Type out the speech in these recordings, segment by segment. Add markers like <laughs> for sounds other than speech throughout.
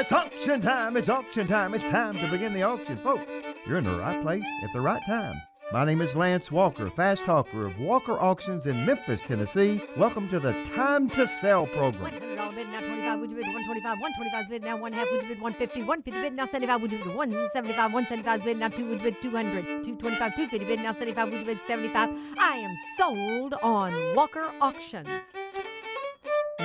It's auction time! It's auction time! It's time to begin the auction, folks. You're in the right place at the right time. My name is Lance Walker, fast talker of Walker Auctions in Memphis, Tennessee. Welcome to the Time to Sell program. $100 bid now 25 would you bid 125 125 bid now one half would you bid 150 150 bid now 75 would you bid 175 175 bid now 2 would you bid 200 225 250 bid now 75 would you bid 75 I am sold on Walker Auctions.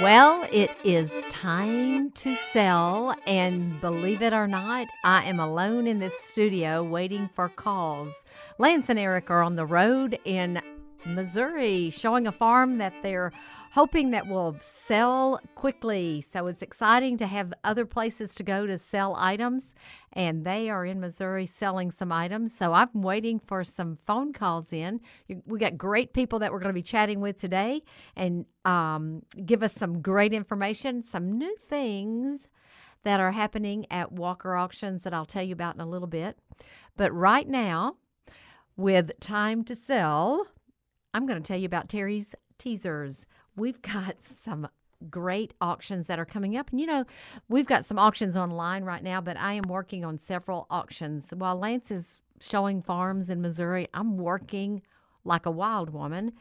Well, it is time to sell, and believe it or not, I am alone in this studio waiting for calls. Lance and Eric are on the road in Missouri showing a farm that they're hoping that will sell quickly. So it's exciting to have other places to go to sell items. And they are in Missouri selling some items. So I'm waiting for some phone calls in. We got great people that we're going to be chatting with today and um, give us some great information, some new things that are happening at Walker Auctions that I'll tell you about in a little bit. But right now, with time to sell, I'm going to tell you about Terri's teasers we've got some great auctions that are coming up. And you know, we've got some auctions online right now, but I am working on several auctions. While Lance is showing farms in Missouri, I'm working like a wild woman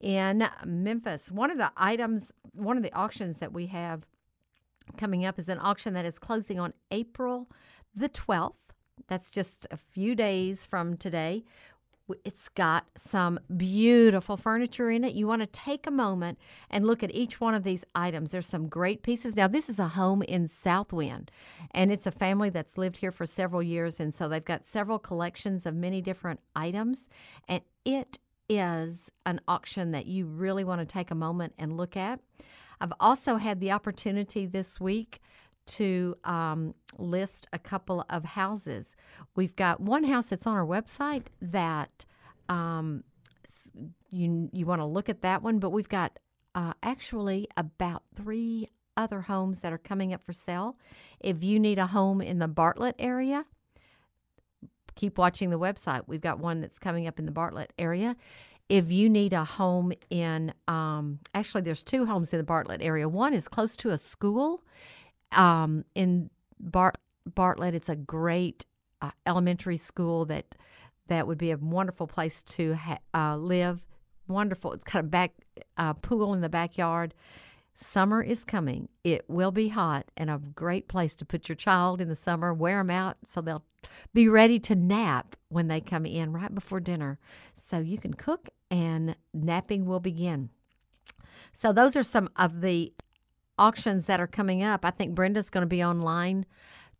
in Memphis. One of the items, one of the auctions that we have coming up is an auction that is closing on April the 12th. That's just a few days from today. It's got some beautiful furniture in it. You want to take a moment and look at each one of these items. There's some great pieces. Now, this is a home in Southwind, and it's a family that's lived here for several years, and so they've got several collections of many different items, and it is an auction that you really want to take a moment and look at. I've also had the opportunity this week to um, list a couple of houses. We've got one house that's on our website that um, you you want to look at that one, but we've got uh, actually about three other homes that are coming up for sale. If you need a home in the Bartlett area, keep watching the website. We've got one that's coming up in the Bartlett area. If you need a home in, um, actually, there's two homes in the Bartlett area. One is close to a school, um, in Bart- Bartlett. It's a great uh, elementary school that that would be a wonderful place to ha- uh, live. Wonderful. It's got a back uh, pool in the backyard. Summer is coming. It will be hot and a great place to put your child in the summer. Wear them out so they'll be ready to nap when they come in right before dinner. So you can cook and napping will begin. So those are some of the auctions that are coming up. I think Brenda's going to be online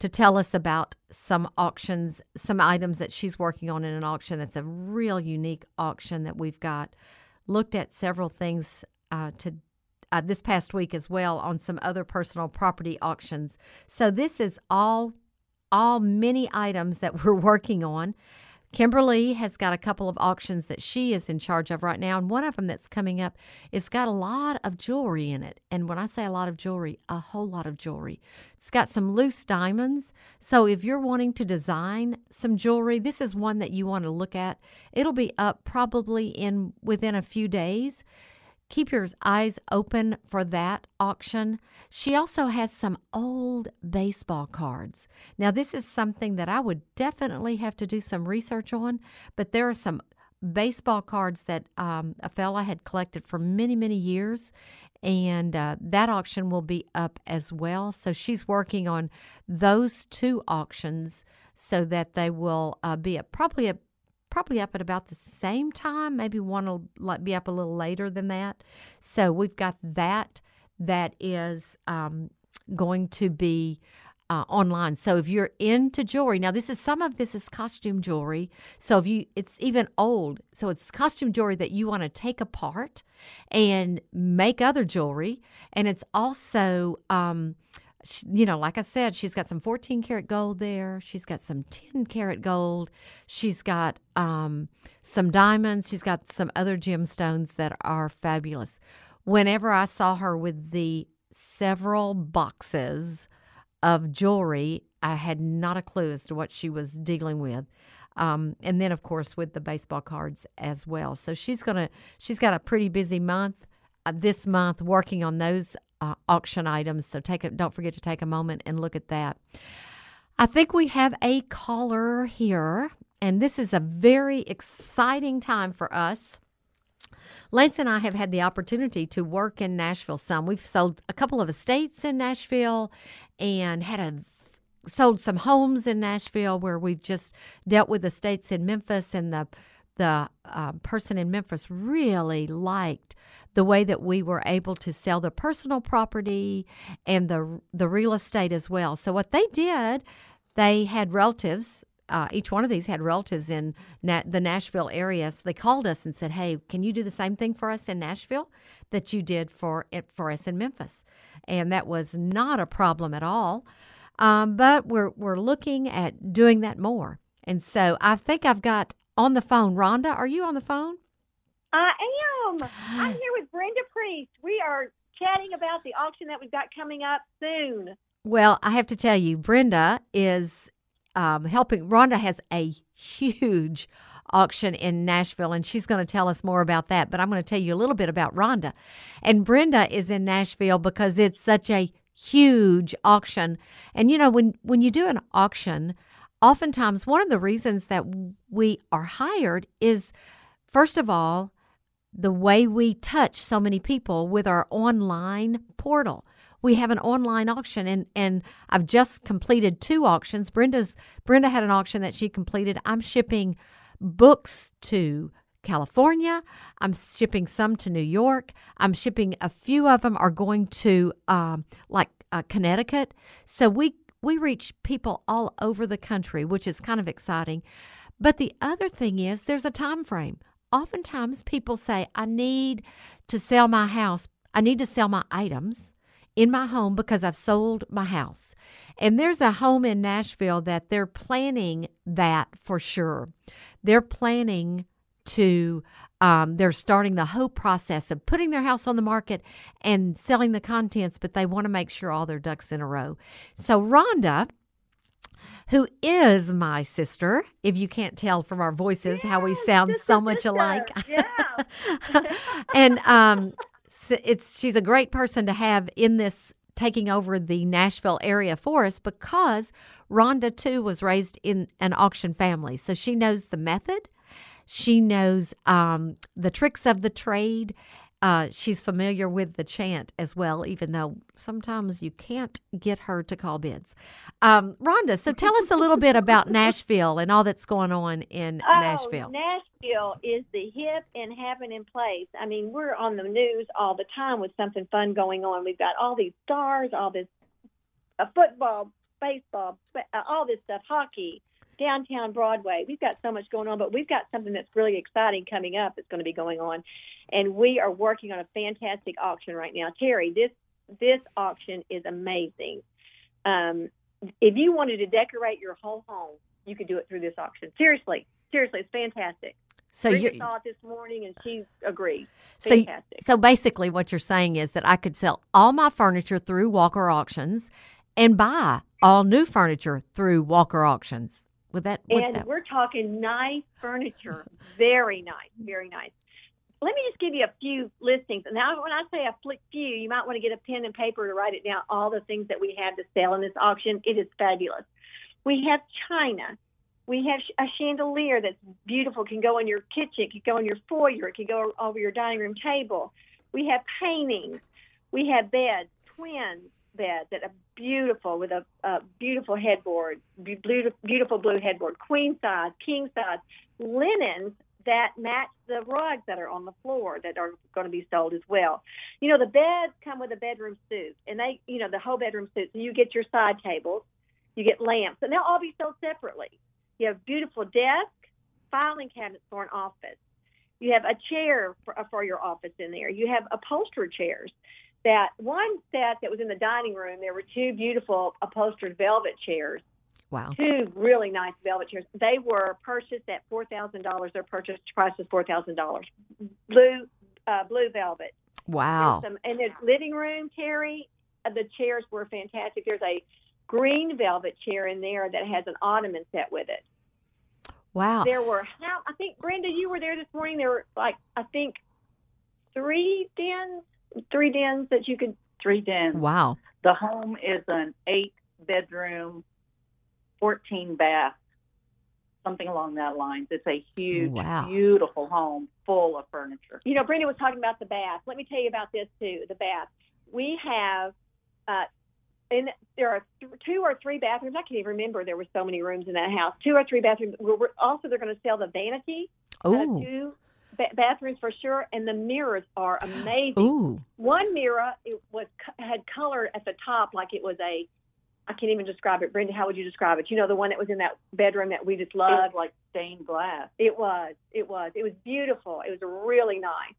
to tell us about some auctions, some items that she's working on in an auction that's a real unique auction that we've got. Looked at several things uh, to uh, this past week as well on some other personal property auctions. So this is all all many items that <laughs> we're working on. Kimberly has got a couple of auctions that she is in charge of right now, and one of them that's coming up is got a lot of jewelry in it. And when I say a lot of jewelry, a whole lot of jewelry. It's got some loose diamonds. So if you're wanting to design some jewelry, this is one that you want to look at. It'll be up probably in within a few days keep your eyes open for that auction. She also has some old baseball cards. Now, this is something that I would definitely have to do some research on, but there are some baseball cards that um, a fella had collected for many, many years. And uh, that auction will be up as well. So she's working on those two auctions so that they will uh, be a, probably a probably up at about the same time. Maybe one will like be up a little later than that. So we've got that that is um, going to be uh, online. So if you're into jewelry, now this is some of this is costume jewelry. So if you, it's even old. So it's costume jewelry that you want to take apart and make other jewelry, and it's also um, she, you know, like I said, she's got some 14 karat gold there. She's got some 10 karat gold. She's got um, some diamonds. She's got some other gemstones that are fabulous. Whenever I saw her with the several boxes of jewelry, I had not a clue as to what she was dealing with. Um, and then, of course, with the baseball cards as well. So she's gonna, she's got a pretty busy month uh, this month working on those uh, auction items. So take a, don't forget to take a moment and look at that. I think we have a caller here, and this is a very exciting time for us. Lance and I have had the opportunity to work in Nashville some. We've sold a couple of estates in Nashville and had a sold some homes in Nashville where we've just dealt with estates in Memphis and the the uh, person in Memphis really liked the way that we were able to sell the personal property and the the real estate as well. So what they did, they had relatives. Uh, each one of these had relatives in Na- the Nashville area. So they called us and said, "Hey, can you do the same thing for us in Nashville that you did for for us in Memphis?" And that was not a problem at all. Um, but we're we're looking at doing that more. And so I think I've got on the phone. Rhonda, are you on the phone? I am. I'm <sighs> here with Brenda Priest. We are chatting about the auction that we've got coming up soon. Well, I have to tell you, Brenda is um, helping. Rhonda has a huge auction in Nashville, and she's going to tell us more about that. But I'm going to tell you a little bit about Rhonda. And Brenda is in Nashville because it's such a huge auction. And you know, when when you do an auction, oftentimes one of the reasons that we are hired is first of all the way we touch so many people with our online portal we have an online auction and and I've just completed two auctions Brenda's Brenda had an auction that she completed I'm shipping books to California. I'm shipping some to New York. I'm shipping a few of them are going to um, like uh, Connecticut. So we we reach people all over the country, which is kind of exciting. But the other thing is there's a time frame. Oftentimes people say, I need to sell my house. I need to sell my items in my home because I've sold my house. And there's a home in Nashville that they're planning that for sure. They're planning to um, they're starting the whole process of putting their house on the market and selling the contents, but they want to make sure all their ducks in a row. So Rhonda, who is my sister, if you can't tell from our voices how we sound so much sister. alike. Yeah. <laughs> and <laughs> um, it's she's a great person to have in this taking over the Nashville area for us because Rhonda too was raised in an auction family, so she knows the method. She knows um, the tricks of the trade. Uh, she's familiar with the chant as well, even though sometimes you can't get her to call bids. Um, Rhonda, so tell us a little bit about <laughs> Nashville and all that's going on in oh, Nashville. Nashville is the hip and happening place. I mean, we're on the news all the time with something fun going on. We've got all these stars, all this uh, football, baseball, uh, all this stuff, hockey downtown Broadway. We've got so much going on, but we've got something that's really exciting coming up that's going to be going on. And we are working on a fantastic auction right now. Terri, this this auction is amazing. Um, if you wanted to decorate your whole home, you could do it through this auction. Seriously, seriously, it's fantastic. So Rita you saw it this morning, and she agreed. so, so basically, what you're saying is that I could sell all my furniture through Walker Auctions and buy all new furniture through Walker Auctions. Would that? Would and that we're talking nice furniture, <laughs> very nice, very nice. Let me just give you a few listings. Now, when I say a few, you might want to get a pen and paper to write it down. All the things that we have to sell in this auction, it is fabulous. We have china. We have a chandelier that's beautiful. Can go in your kitchen. It can go in your foyer. It can go over your dining room table. We have paintings. We have beds, twin beds that are beautiful with a, a beautiful headboard, beautiful, blue headboard, queen size, king size, linens that match the rugs that are on the floor that are going to be sold as well. You know, the beds come with a bedroom suite, and they, you know, the whole bedroom suite. So you get your side tables, you get lamps, and they'll all be sold separately. You have beautiful desk, filing cabinets for an office. You have a chair for, for your office in there. You have upholstered chairs that one set that was in the dining room, there were two beautiful upholstered velvet chairs. Wow. Two really nice velvet chairs. They were purchased at four thousand dollars. Their purchase price was four thousand dollars. Blue, uh, blue velvet. Wow. Some, and the living room, Terri, uh, the chairs were fantastic. There's a green velvet chair in there that has an ottoman set with it. Wow. There were how I think Brenda, you were there this morning. There were like I think three dens, three dens that you could. Three dens. Wow. The home is an eight bedroom, 14 bath, something along that lines. It's a huge, Wow. beautiful home full of furniture. You know, Brenda was talking about the bath. Let me tell you about this too. The bath. We have, uh, and there are th- two or three bathrooms. I can't even remember. There were so many rooms in that house. Two or three bathrooms. We're, we're also, they're going to sell the vanity. Uh, Ooh. two ba- bathrooms for sure, and the mirrors are amazing. Ooh. One mirror it was had color at the top like it was a. I can't even describe it. Brenda, how would you describe it? You know, the one that was in that bedroom that we just It was loved. like stained glass. It was. It was. It was beautiful. It was really nice.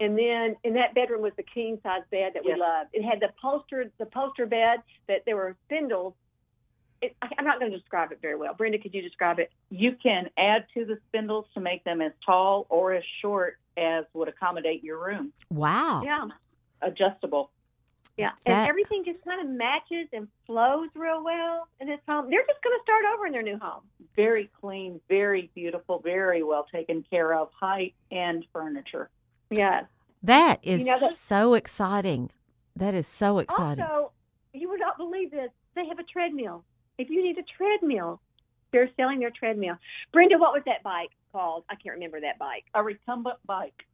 And then in that bedroom was the king size bed that we Yes. loved. It had the poster the poster bed that there were spindles. It, I, I'm not going to describe it very well. Brenda, could you describe it? You can add to the spindles to make them as tall or as short as would accommodate your room. Wow. Yeah. Adjustable. Yeah. And everything just kind of matches and flows real well in this home. They're just going to start over in their new home. Very clean, very beautiful, very well taken care of, height and furniture. Yeah. That is You know that- so exciting. That is so exciting. Also, you would not believe this. They have a treadmill. If you need a treadmill, they're selling their treadmill. Brenda, what was that bike called? I can't remember that bike. A recumbent bike.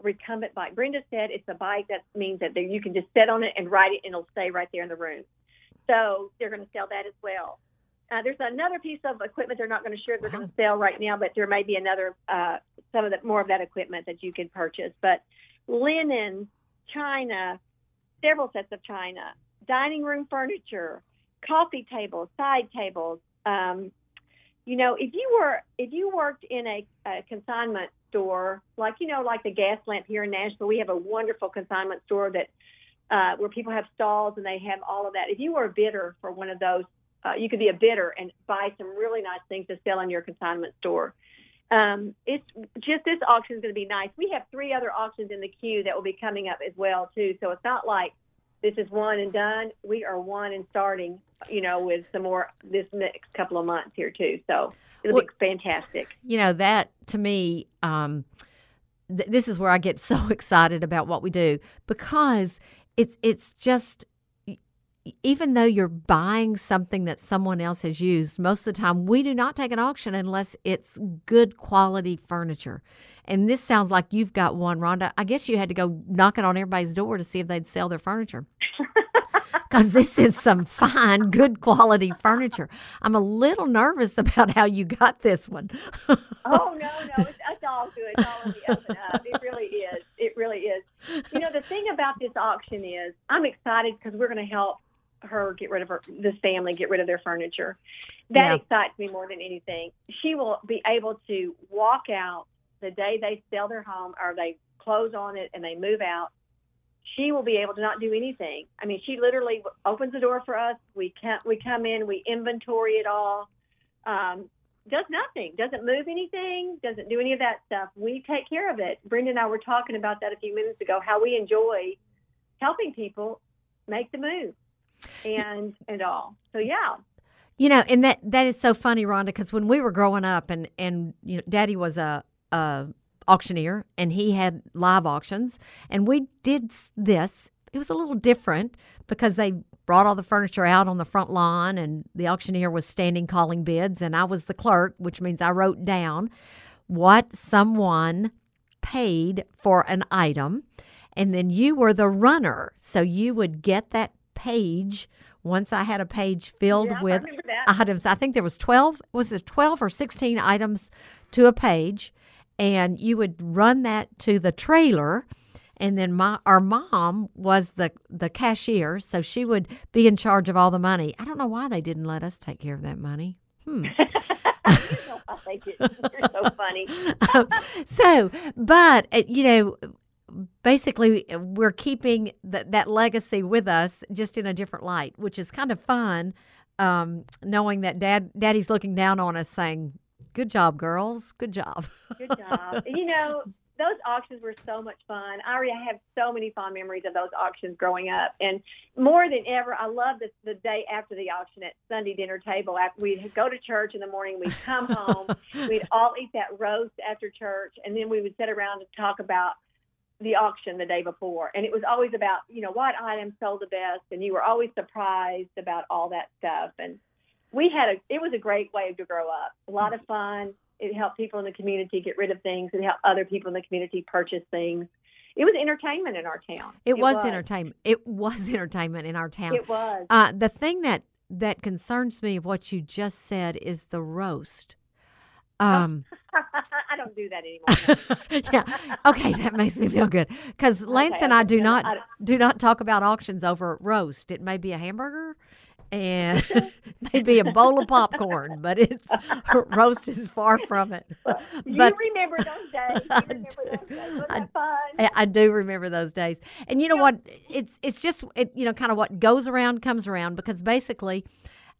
A recumbent bike. Brenda said it's a bike that means that you can just sit on it and ride it, and it'll stay right there in the room. So they're going to sell that as well. Uh, there's another piece of equipment they're not going to share they're going to sell right now, but there may be another uh, some of the more of that equipment that you can purchase. But linen, china, several sets of china, dining room furniture, coffee tables, side tables. Um, you know, if you were if you worked in a, a consignment store, like you know, like the Gas Lamp here in Nashville, we have a wonderful consignment store that uh, where people have stalls and they have all of that. If you were a bidder for one of those, uh, you could be a bidder and buy some really nice things to sell in your consignment store. Um, it's just this auction is going to be nice. We have three other auctions in the queue that will be coming up as well too. So it's not like this is one and done. We are one and starting, you know, with some more this next couple of months here too. So it'll be fantastic. you know that to me um th- this is where i get <laughs> so excited about what we do because it's it's just even though you're buying something that someone else has used most of the time we do not take an auction unless it's good quality furniture and this sounds like you've got one rhonda i guess you had to go knocking on everybody's door to see if they'd sell their furniture <laughs> because this is some fine, good quality furniture. I'm a little nervous about how you got this one. Oh no, no, <laughs> it's, it's all good. It's all in the up and up. It really is. It really is. You know, the thing about this auction is, I'm excited because we're going to help her get rid of her this family get rid of their furniture. That Yeah. excites me more than anything. She will be able to walk out the day they sell their home or they close on it and they move out. She will be able to not do anything. I mean, she literally opens the door for us. We can we come in, we inventory it all. Um, does nothing, doesn't move anything, doesn't do any of that stuff. We take care of it. Brenda and I were talking about that a few minutes ago, how we enjoy helping people make the move and and all. So yeah. You know, and that that is so funny, Rhonda, because when we were growing up, and and you know, Daddy was a, a auctioneer, and he had live auctions, and we did this. It was a little different because they brought all the furniture out on the front lawn, and the auctioneer was standing calling bids, and I was the clerk, which means I wrote down what someone paid for an item, and then you were the runner, so you would get that page. Once I had a page filled Yeah, with that. items. I think there was 12 was it 12 or 16 items to a page and you would run that to the trailer and then my our mom was the the cashier so she would be in charge of all the money. I don't know why they didn't let us take care of that money. Hmm. I know why they didn't. You're so funny. <laughs> so, but uh, you know, basically, uh, we're keeping that that legacy with us, just in a different light, which is kind of fun. Um, knowing that dad, daddy's looking down on us, saying, "Good job, girls. Good job." Good job. <laughs> you know, those auctions were so much fun. I already have so many fond memories of those auctions growing up, and more than ever, I love the the day after the auction at Sunday dinner table. After we'd go to church in the morning, we'd come home, <laughs> we'd all eat that roast after church, and then we would sit around and talk about the auction the day before, and it was always about you know what items sold the best, and you were always surprised about all that stuff. And we had a it was a great way to grow up. A lot of fun. It helped people in the community get rid of things. It helped other people in the community purchase things. It was entertainment in our town. It, was, entertainment. It was <laughs> entertainment in our town. It was. Uh, the thing that that concerns me of what you just said is the roast. Um, <laughs> I don't do that anymore. <laughs> yeah. Okay, that makes me feel good because Lance Okay, and I do no, not I- do not talk about auctions over roast. It may be a hamburger, and <laughs> <laughs> maybe a bowl of popcorn, but it's <laughs> roast is far from it. you But remember those days? You I remember those do. days? I- I, do remember those days. And you know what? It's it's just it, you know kind of what goes around comes around because basically,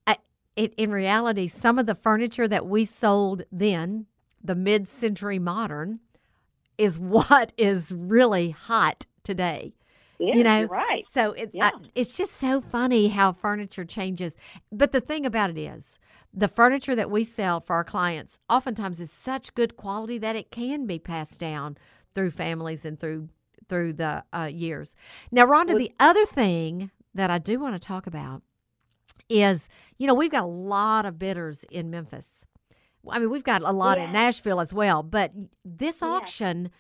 I, it, in reality, some of the furniture that we sold then, the mid-century modern, is what is really hot today. Yeah, you know, you're right. So it, Yeah. I, it's just so funny how furniture changes. But the thing about it is, the furniture that we sell for our clients oftentimes is such good quality that it can be passed down through families and through through the uh, years. Now, Rhonda, the other thing that I do want to talk about is, you know, we've got a lot of bidders in Memphis. I mean, we've got a lot in Nashville as well, but this Yes. auction,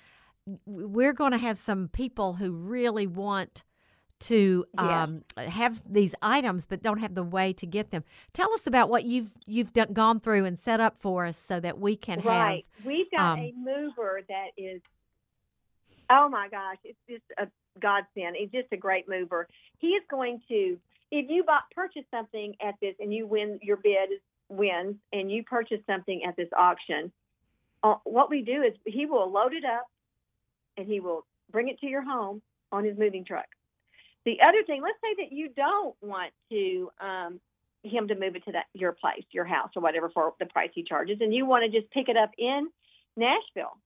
we're going to have some people who really want to um, have these items but don't have the way to get them. Tell us about what you've you've done, gone through and set up for us so that we can Right. We've got um, a mover that is, oh my gosh, it's just a godsend. He's just a great mover. He is going to, if you bought, purchase something at this and you win, your bid wins, and you purchase something at this auction, uh, what we do is he will load it up and he will bring it to your home on his moving truck. The other thing, let's say that you don't want to um, him to move it to that your place, your house, or whatever for the price he charges, and you want to just pick it up in Nashville.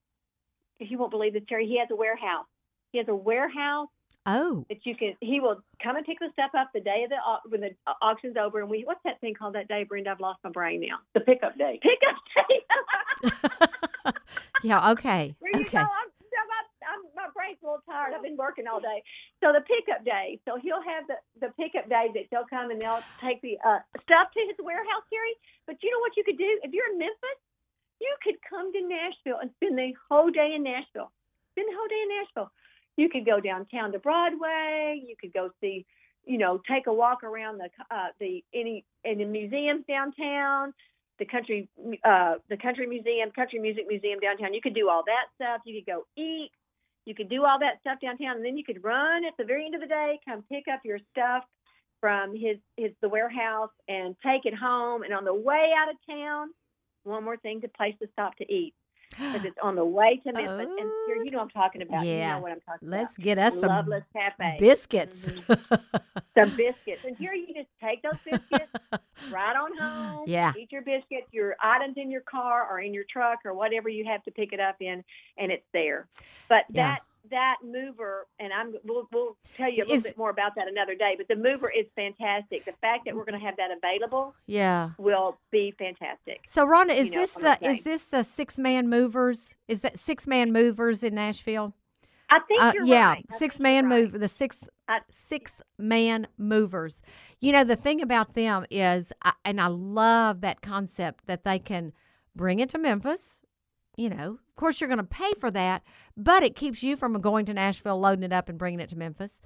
If you won't believe this, Terri, he has a warehouse. He has a warehouse. Oh, that you can. He will come and pick the stuff up the day of the au- when the auction's over, and we what's that thing called that day, Brenda? I've lost my brain now. The pickup day. Pickup day. <laughs> <laughs> yeah. Okay. There you okay. A little tired. I've been working all day. So the pickup day. So he'll have the, the pickup day that they'll come and they'll take the uh, stuff to his warehouse, Terri. But you know what you could do? If you're in Memphis, you could come to Nashville and spend the whole day in Nashville. Spend the whole day in Nashville. You could go downtown to Broadway. You could go see, you know, take a walk around the uh, the any the museums downtown the country uh the country museum country music museum downtown you could do all that stuff you could go eat you could do all that stuff downtown and then you could run at the very end of the day come pick up your stuff from his his the warehouse and take it home. And on the way out of town one more thing to place to stop to eat because it's on the way to Memphis and here you know what I'm talking about you Yeah. know what I'm talking about. Let's about get us some Loveless Cafe biscuits. Mm-hmm. <laughs> some biscuits and here you just take those biscuits <laughs> right on home. Yeah. Eat your biscuits, your items in your car or in your truck or whatever you have to pick it up in, and it's there. But Yeah. that that mover, and I'm we'll we'll tell you a little Is- bit more about that another day. But the mover is fantastic. The fact that we're going to have that available yeah. will be fantastic. So Rhonda, is you know, this the is this the six man movers? Is that six man movers in Nashville? I think Uh, you're yeah, right. Six man right. move the six I- six man movers. You know the thing about them is, I, and I love that concept that they can bring it to Memphis. You know, course you're going to pay for that, but it keeps you from going to Nashville, loading it up, and bringing it to Memphis.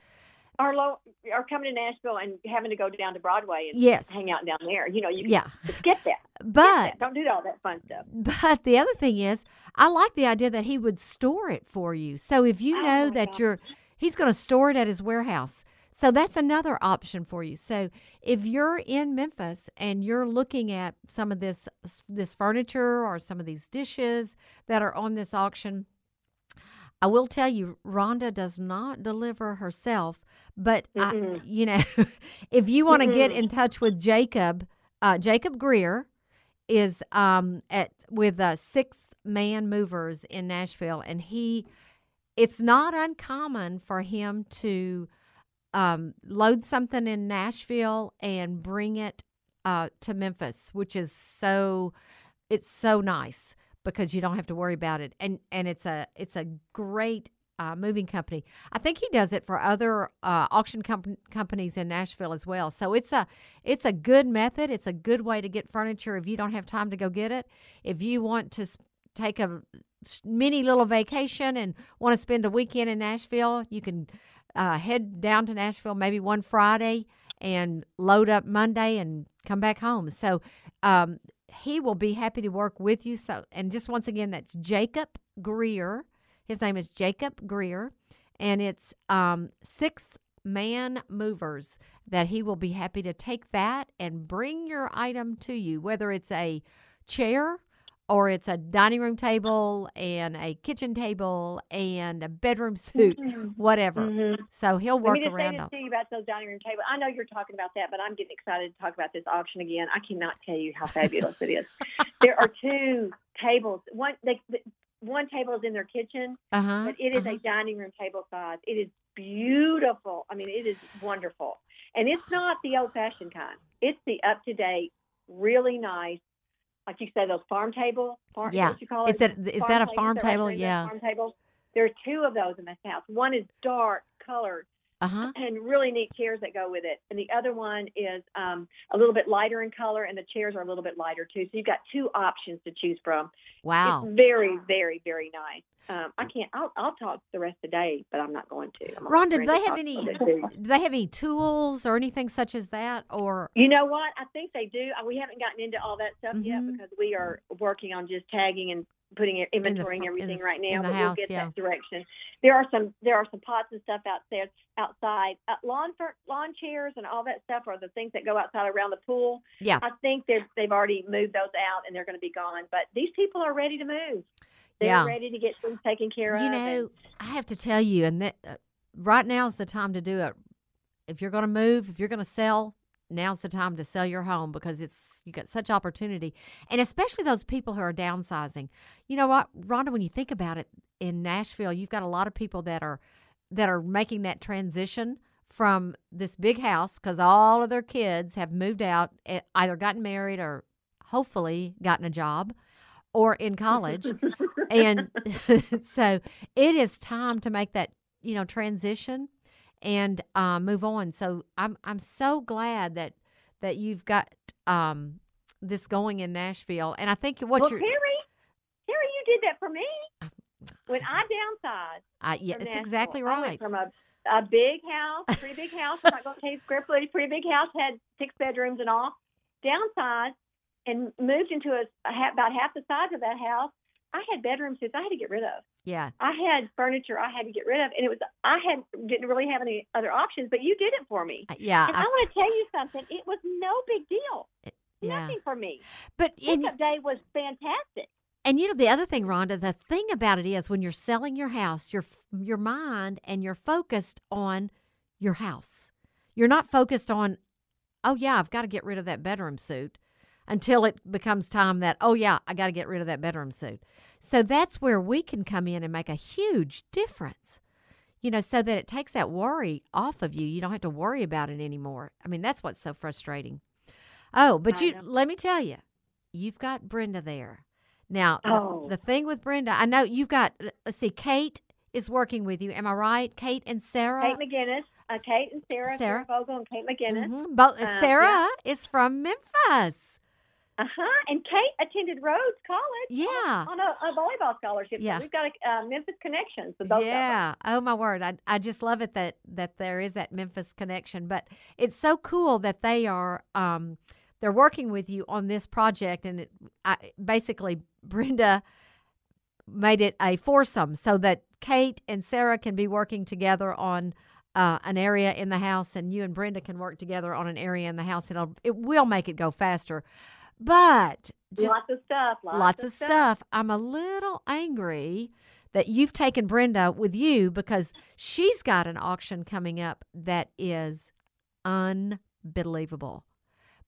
Or low, or coming to Nashville and having to go down to Broadway and Yes. hang out down there. You know, you can Yeah, skip that. Skip but that. Don't do all that fun stuff. But the other thing is, I like the idea that he would store it for you. So if you Oh know that gosh. you're, he's going to store it at his warehouse. So that's another option for you. So if you're in Memphis and you're looking at some of this this furniture or some of these dishes that are on this auction, I will tell you, Rhonda does not deliver herself, but I, Mm-mm. you know, <laughs> if you want to get Mm-mm. in touch with Jacob, uh, Jacob Greer is um, at with uh, six man movers in Nashville, and he, it's not uncommon for him to um, load something in Nashville and bring it uh, to Memphis, which is so, it's so nice because you don't have to worry about it, and and it's a it's a great uh, moving company. I think he does it for other uh, auction com- companies in Nashville as well. So it's a it's a good method. It's a good way to get furniture if you don't have time to go get it. If you want to take a mini little vacation and want to spend a weekend in Nashville, you can uh, head down to Nashville maybe one Friday and load up Monday and come back home. So um, he will be happy to work with you. So and just once again, that's Jacob Greer. His name is Jacob Greer, and it's um, six man movers that he will be happy to take that and bring your item to you, whether it's a chair or it's a dining room table and a kitchen table and a bedroom suite, whatever. Mhm. So he'll Let work me just say around this them. to you about those dining room tables. I know you're talking about that, but I'm getting excited to talk about this auction again. I cannot tell you how fabulous it is. <laughs> There are two tables. One, they, the, one table is in their kitchen, Uh huh. but it is a dining room table size. It is beautiful. I mean, it is wonderful, and it's not the old-fashioned kind. It's the up-to-date, really nice, like you say, those farm table. Farm, Yeah. What you call it? Is that is that a farm table? Yeah. Farm tables. There are two of those in this house. One is dark colored Uh huh. and really neat chairs that go with it. And the other one is um, a little bit lighter in color, and the chairs are a little bit lighter too. So you've got two options to choose from. Wow. It's very, very, very nice. Um, I can't. I'll, I'll talk the rest of the day, but I'm not going to. I'm Rhonda, do they have any? a little bit too. Do they have any tools or anything such as that? Or You know what? I think they do. Uh, We haven't gotten into all that stuff yet Mhm. because we are working on just tagging and putting it, inventorying in everything the- right now. but house, we'll get yeah. that direction. There are some there are some pots and stuff out there outside. Uh, lawn lawn chairs and all that stuff are the things that go outside around the pool. yeah, I think they've they've already moved those out and they're going to be gone. But these people are ready to move. They're Yeah. ready to get things taken care you of. You know, and- I have to tell you, and that uh, right now is the time to do it. If you're going to move, if you're going to sell, now's the time to sell your home because it's you got such opportunity, and especially those people who are downsizing. You know what, Rhonda? When you think about it, in Nashville, you've got a lot of people that are that are making that transition from this big house because all of their kids have moved out, eh, either gotten married or hopefully gotten a job or in college. <laughs> and <laughs> so it is time to make that, you know, transition and uh, move on. So I'm I'm so glad that that you've got um, this going in Nashville. And I think what well, you're Terri, Terri, you did that for me when I downsized. I, yeah, it's Nashville. exactly right. from a a big house, pretty big house. I'm not going to tell you. Pretty big house had six bedrooms and all. Downsized and moved into a, a about half the size of that house. I had bedroom suites I had to get rid of. Yeah. I had furniture I had to get rid of, and it was I had didn't really have any other options. But you did it for me, I- Yeah. and I, I- want to tell you something. It was no big deal. yeah. Nothing for me. But and, Pickup day was fantastic. and you know the other thing, Rhonda, the thing about it is when you're selling your house, your your mind and you're focused on your house. You're not focused on, oh yeah, I've got to get rid of that bedroom suit until it becomes time that, oh yeah, I got to get rid of that bedroom suit. So that's where we can come in and make a huge difference. You know, so that it takes that worry off of you. You don't have to worry about it anymore. I mean, that's what's so frustrating. Oh, but I you know. let me tell you, you've got Brenda there. Now, the- Oh. the, thing with Brenda, I know you've got, let's see, Kate is working with you. Am I right? Kate and Sarah? Kate McGinnis, uh, Kate and Sarah, Sarah. Sarah Vogel and Kate McGinnis. Mhm. Both, Uh, Sarah is from Memphis. Uh huh. And Kate attended Rhodes College. Yeah. On, a, a volleyball scholarship. So Yeah. we've got a uh, Memphis connection. So both yeah. Oh my word. I I just love it that that there is that Memphis connection. But it's so cool that they are um they're working with you on this project and it I, basically Brenda made it a foursome so that Kate and Sarah can be working together on uh, an area in the house and you and Brenda can work together on an area in the house and it'll, it will make it go faster. But just lots of stuff. Lots, lots of stuff. I'm a little angry that you've taken Brenda with you because she's got an auction coming up that is unbelievable.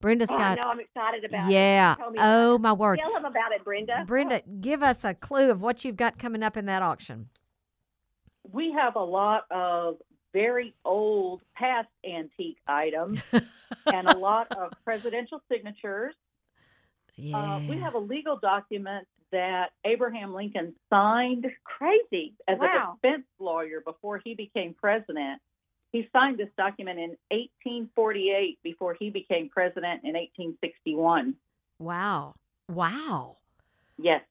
Brenda's Oh, I got know. I'm excited about it. yeah. Me about Oh it. my word. Tell them about it, Brenda. Brenda, give us a clue of what you've got coming up in that auction. We have a lot of very old, past antique items <laughs> and a lot of presidential signatures Yeah. Uh, we have a legal document that Abraham Lincoln signed Crazy. as wow. a defense lawyer before he became president. He signed this document in 1848 before he became president in 1861. wow. Wow. Yes.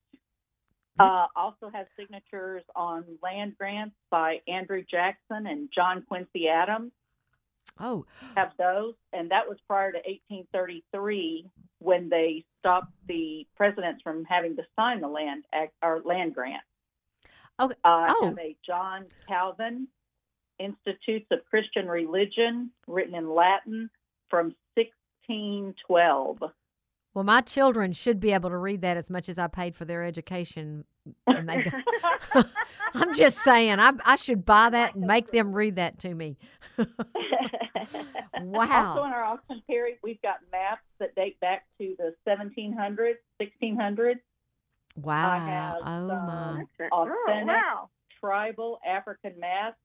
Uh, also has signatures on land grants by Andrew Jackson and John Quincy Adams. Oh, Have those, and that was prior to 1833 when they stopped the presidents from having to sign the land act or land grant. Okay. Uh, I Oh. have a John Calvin Institutes of Christian Religion written in Latin from 1612. well, my children should be able to read that as much as I paid for their education. And they <laughs> go, <laughs> I'm just saying, I, I should buy that and make them read that to me. <laughs> Also in our auction period, we've got maps that date back to the 1700s, 1600s. Wow. have Oh, some- my. oh, authentic. wow. tribal African masks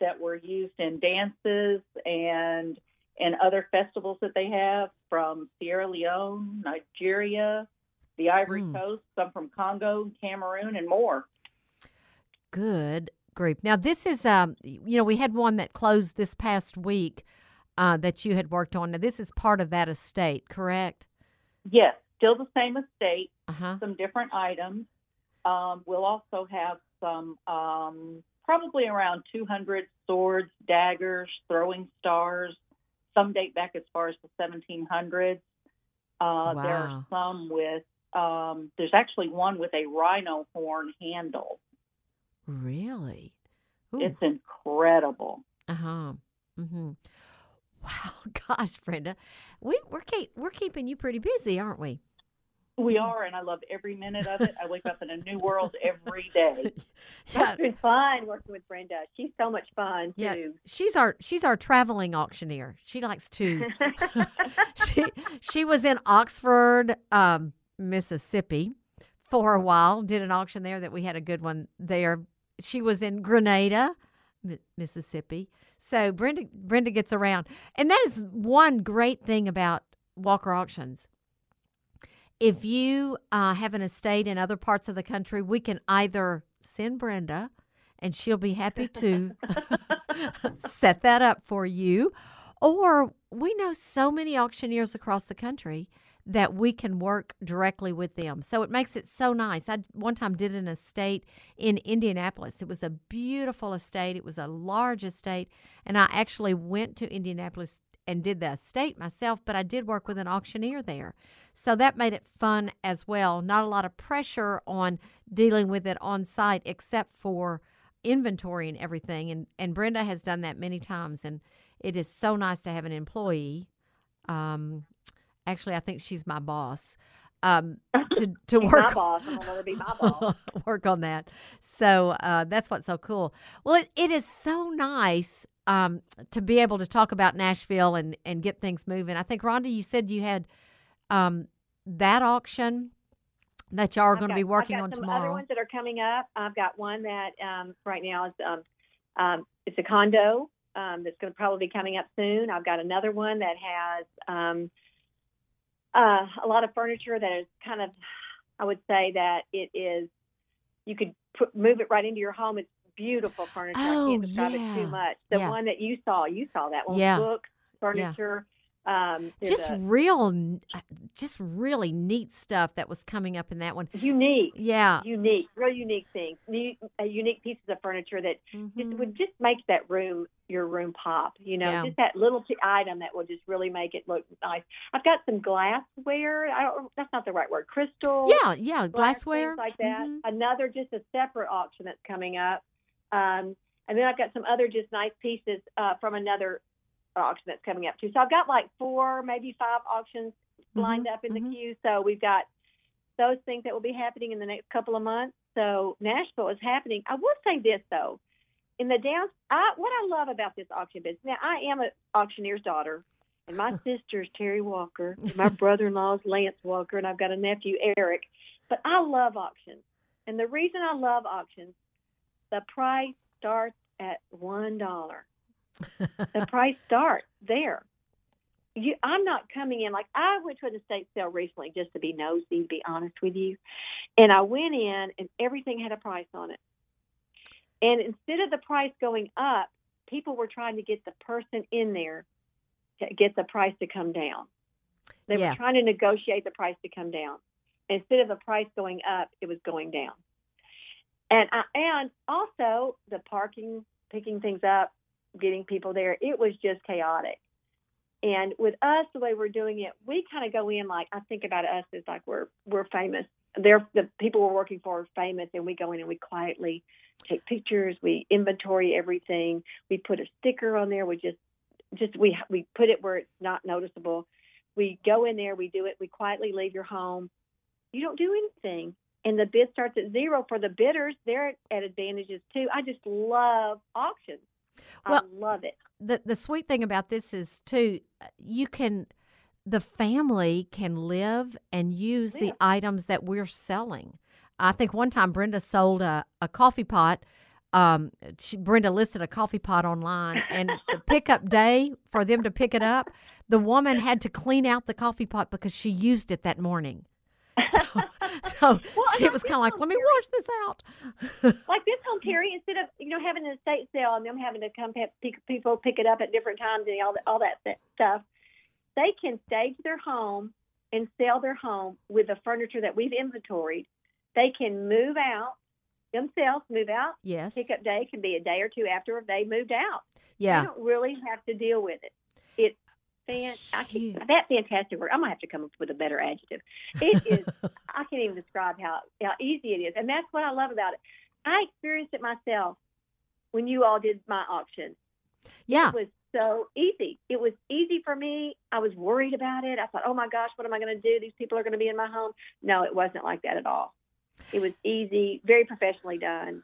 that were used in dances and and other festivals that they have from Sierra Leone, Nigeria, the Ivory Mm. Coast, some from Congo, Cameroon, and more. Good grief. Now, this is, um, you know, we had one that closed this past week uh, that you had worked on. Now, this is part of that estate, correct? Yes, still the same estate, Uh huh. some different items. Um, we'll also have some, um, probably around 200 swords, daggers, throwing stars. Some date back as far as the 1700s. Uh, There are some with, um, there's actually one with a rhino horn handle. Really? Ooh. It's incredible. Uh huh. Mm-hmm. Wow, <laughs> gosh, Brenda, we we're keep, we're keeping you pretty busy, aren't we? We are, and I love every minute of it. I wake up in a new world every day. <laughs> yeah, It's been fun working with Brenda. She's so much fun Yeah. too. she's our she's our traveling auctioneer. She likes to. <laughs> she she was in Oxford, um, Mississippi, for a while. Did an auction there that we had a good one there. She was in Grenada, Mississippi. So Brenda Brenda gets around, and that is one great thing about Walker Auctions. If you uh, have an estate in other parts of the country, we can either send Brenda, and she'll be happy to <laughs> set that up for you. Or we know so many auctioneers across the country that we can work directly with them. So it makes it so nice. I one time did an estate in Indianapolis. It was a beautiful estate. It was a large estate, and I actually went to Indianapolis and did the estate myself, but I did work with an auctioneer there. So that made it fun as well. Not a lot of pressure on dealing with it on site except for inventory and everything. And and Brenda has done that many times and it is so nice to have an employee. Um actually I think she's my boss. Um to <laughs> to work my boss. I'm gonna be my boss. <laughs> work on that. So uh, that's what's so cool. Well, it, it is so nice um, to be able to talk about Nashville and, and get things moving. I think, Rhonda, you said you had um, that auction that y'all are going to be working on some tomorrow. Other ones that are coming up. I've got one that um, right now is um, um, it's a condo um, that's going to probably be coming up soon. I've got another one that has um, uh, a lot of furniture that is kind of, I would say that it is. You could put, move it right into your home. It's beautiful furniture. I Oh, can't describe it yeah. too much. The Yeah. one that you saw, you saw that one. Yeah. Books, furniture. Um, just a- real, uh, just really neat stuff that was coming up in that one. unique. Yeah. unique, real unique things, new, uh, unique pieces of furniture that just Mhm. would just make that room your room pop. You know, Yeah. just that little t- item that will just really make it look nice. I've got some glassware. I don't. That's not the right word. Crystal. Yeah, yeah, glassware like that. Mhm. Another just a separate auction that's coming up. Um, and then I've got some other just nice pieces uh, from another auction that's coming up too. So I've got like four, maybe five auctions mm-hmm. lined up in the mm-hmm. queue. So we've got those things that will be happening in the next couple of months. So Nashville is happening. I will say this though, in the down, I, what I love about this auction business. Now I am an auctioneer's daughter, and my <laughs> sister's Terri Walker, and my <laughs> brother-in-law is Lance Walker, and I've got a nephew Eric. But I love auctions, and the reason I love auctions, the price starts at one dollar. <laughs> the price starts there. you, I'm not coming in like I went to an estate sale recently just to be nosy, to be honest with you, and I went in and everything had a price on it. And instead of the price going up, people were trying to get the person in there to get the price to come down. They Yeah. were trying to negotiate the price to come down. Instead of the price going up, it was going down. And I, and also the parking, picking things up, getting people there, it was just chaotic. And with us, the way we're doing it, we kind of go in like I think about us as like we're we're famous. They're the people we're working for are famous, and we go in and we quietly take pictures. We inventory everything. We put a sticker on there. We just just we we put it where it's not noticeable. We go in there. We do it. We quietly leave your home. You don't do anything, and the bid starts at zero for the bidders. They're at advantages too. I just love auctions. Well, I love it. the the sweet thing about this is too uh, you can the family can live and use the items that we're selling. I think one time Brenda sold a, a coffee pot. Um, she, Brenda listed a coffee pot online, and the <laughs> pickup day for them to pick it up, the woman had to clean out the coffee pot because she used it that morning. <laughs> So, so Well, she was kind of like, "Let me wash this out." <laughs> like this home Terri, instead of you know having an estate sale and them having to come pick, people pick it up at different times and all that all that stuff, they can stage their home and sell their home with the furniture that we've inventoried. They can move out themselves, move out. yes, Pickup day can be a day or two after they moved out. yeah, They don't really have to deal with it. Fan. I that fantastic word. I'm gonna have to come up with a better adjective. It <laughs> is. I can't even describe how how easy it is, and that's what I love about it. I experienced it myself when you all did my auction. yeah. It was so easy. It was easy for me. I was worried about it. I thought, oh my gosh, what am I going to do? These people are going to be in my home. No, it wasn't like that at all. It was easy, very professionally done.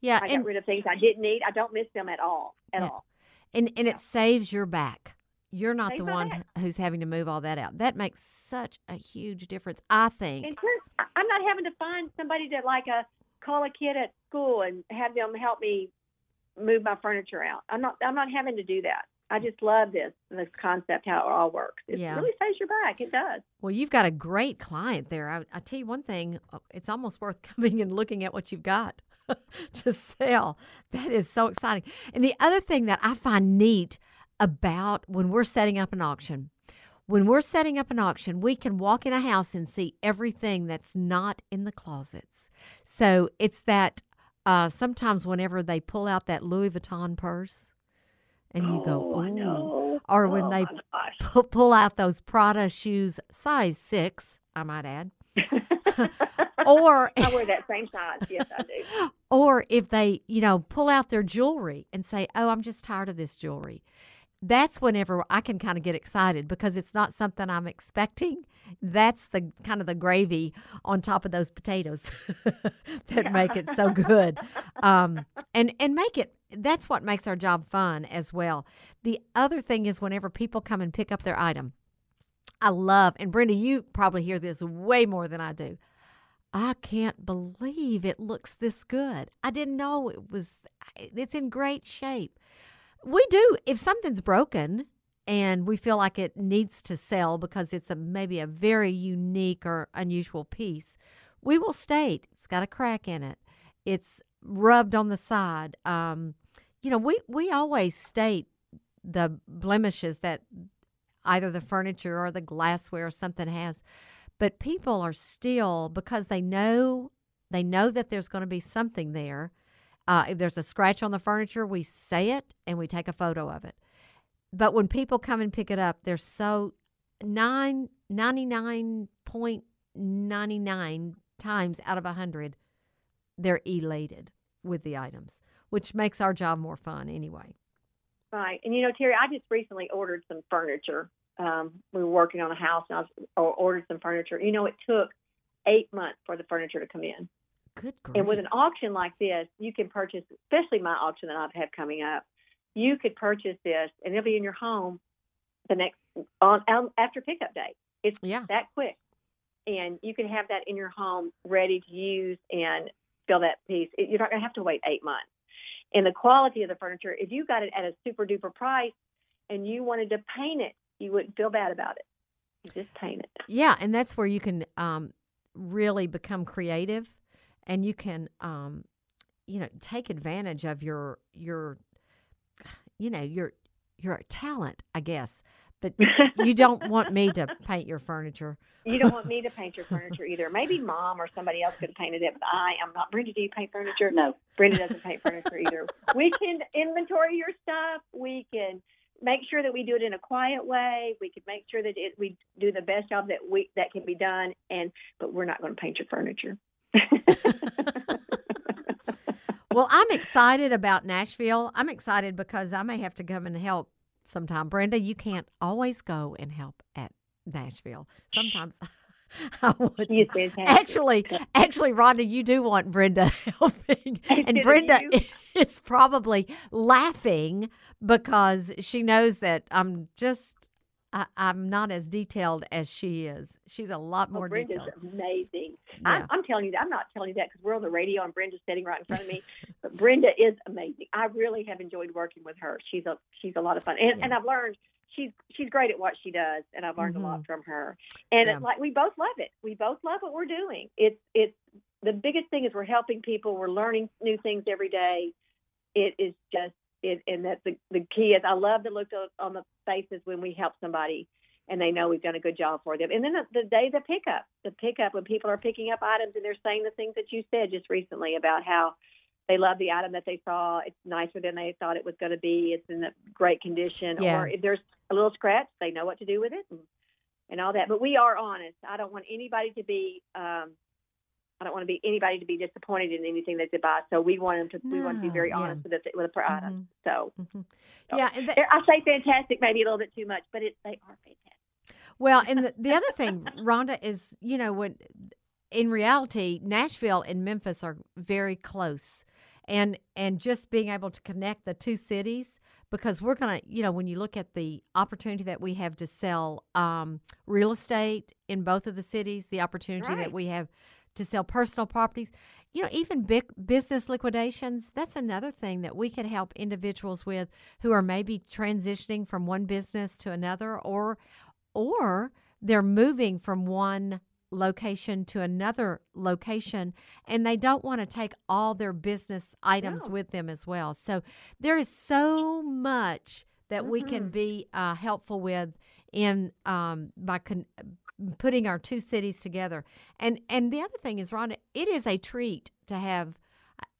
Yeah, I and got rid of things I didn't need. I don't miss them at all. At Yeah. all. and and Yeah. it saves your back. You're not the one back. who's having to move all that out. That makes such a huge difference. I think. And I'm not having to find somebody to like a call a kid at school and have them help me move my furniture out. I'm not. I'm not having to do that. I just love this this concept how it all works. It Yeah. really saves your back. It does. Well, you've got a great client there. I, I tell you one thing, uh, it's almost worth <laughs> coming and looking at what you've got <laughs> to sell. That is so exciting. And the other thing that I find neat about when we're setting up an auction, when we're setting up an auction, we can walk in a house and see everything that's not in the closets. So it's that uh, sometimes whenever they pull out that Louis Vuitton purse and you go, oh, I know. or when Oh, they pull out those Prada shoes, size six, I might add. <laughs> or I wear that same size. Yes, I do. <laughs> or if they, you know, pull out their jewelry and say, "Oh, I'm just tired of this jewelry." That's whenever I can kind of get excited because it's not something I'm expecting. That's the kind of the gravy on top of those potatoes <laughs> that make it so good. Um, and and make it that's what makes our job fun as well. The other thing is whenever people come and pick up their item, I love and Brenda, you probably hear this way more than I do. I can't believe it looks this good. I didn't know it was it's in great shape. We do if something's broken and we feel like it needs to sell because it's a maybe a very unique or unusual piece, we will state it's got a crack in it. It's rubbed on the side. Um, you know, we we always state the blemishes that either the furniture or the glassware or something has. But people are still because they know they know that there's going to be something there. Uh, if there's a scratch on the furniture, we say it and we take a photo of it. But when people come and pick it up, they're so nine ninety nine point ninety nine times out of a hundred, they're elated with the items, which makes our job more fun anyway. Right. And you know, Terri, I just recently ordered some furniture. Um, we were working on a house and I was, or ordered some furniture. You know, it took eight months for the furniture to come in. Good grief. And with an auction like this, you can purchase, especially my auction that I have had coming up, you could purchase this and it'll be in your home the next on um, after pickup day. It's yeah. that quick, and you can have that in your home ready to use and fill that piece. It, you're not going to have to wait eight months. And the quality of the furniture, if you got it at a super duper price and you wanted to paint it you wouldn't feel bad about it. You just paint it. Yeah, and that's where you can um, really become creative, and you can, um, you know, take advantage of your your, you know, your your talent, I guess. But <laughs> you don't want me to paint your furniture. You don't want <laughs> me to paint your furniture either. Maybe mom or somebody else could have painted it, but I am not. Brenda, do you paint furniture? No. Brenda doesn't <laughs> paint furniture either. We can inventory your stuff. We can make sure that we do it in a quiet way. We can make sure that it, we do the best job that we that can be done. And but we're not going to paint your furniture. <laughs> Well, I'm excited about Nashville. I'm excited because I may have to come and help sometime. Brenda, you can't always go and help at Nashville. Sometimes <laughs> I would. Actually, actually, Rhonda, you do want Brenda <laughs> helping, and Brenda you. is probably laughing because she knows that I'm just. I, I'm not as detailed as she is. She's a lot Oh, more Brenda's detailed. amazing. Yeah. I'm, I'm telling you that. I'm not telling you that because we're on the radio and Brenda's sitting right in front of me. but Brenda is amazing. I really have enjoyed working with her. She's a she's a lot of fun, and Yeah. and I've learned she's she's great at what she does, and I've learned a lot Mhm. from her. And Yeah. it's like we both love it. We both love what we're doing. It's it's the biggest thing is we're helping people. We're learning new things every day. It is just it, and that's the the key is I love the look on- on the faces when we help somebody and they know we've done a good job for them. And then the, the day the pickup, the pickup when people are picking up items and they're saying the things that you said just recently about how they love the item that they saw. It's nicer than they thought it was going to be. It's in a great condition. Yeah. Or if there's a little scratch, they know what to do with it and, and all that. But we are honest. I don't want anybody to be. Um, I don't want to be anybody to be disappointed in anything that they buy. So we want them to. We want to be No, very yeah. honest with the, with the. So Mhm. So- Yeah, and the- I say fantastic, maybe a little bit too much, but it, they are fantastic. Well, and the, the other thing, Rhonda, is you know when in reality, Nashville and Memphis are very close, and and just being able to connect the two cities because we're gonna, you know, when you look at the opportunity that we have to sell um, real estate in both of the cities, the opportunity that we have to sell personal properties. You know, even big business liquidations, that's another thing that we could help individuals with who are maybe transitioning from one business to another or or they're moving from one location to another location and they don't want to take all their business items No. with them as well. So there is so much that we can Mhm. be uh, helpful with in um, by con- putting our two cities together. And and the other thing is, Rhonda, it is a treat to have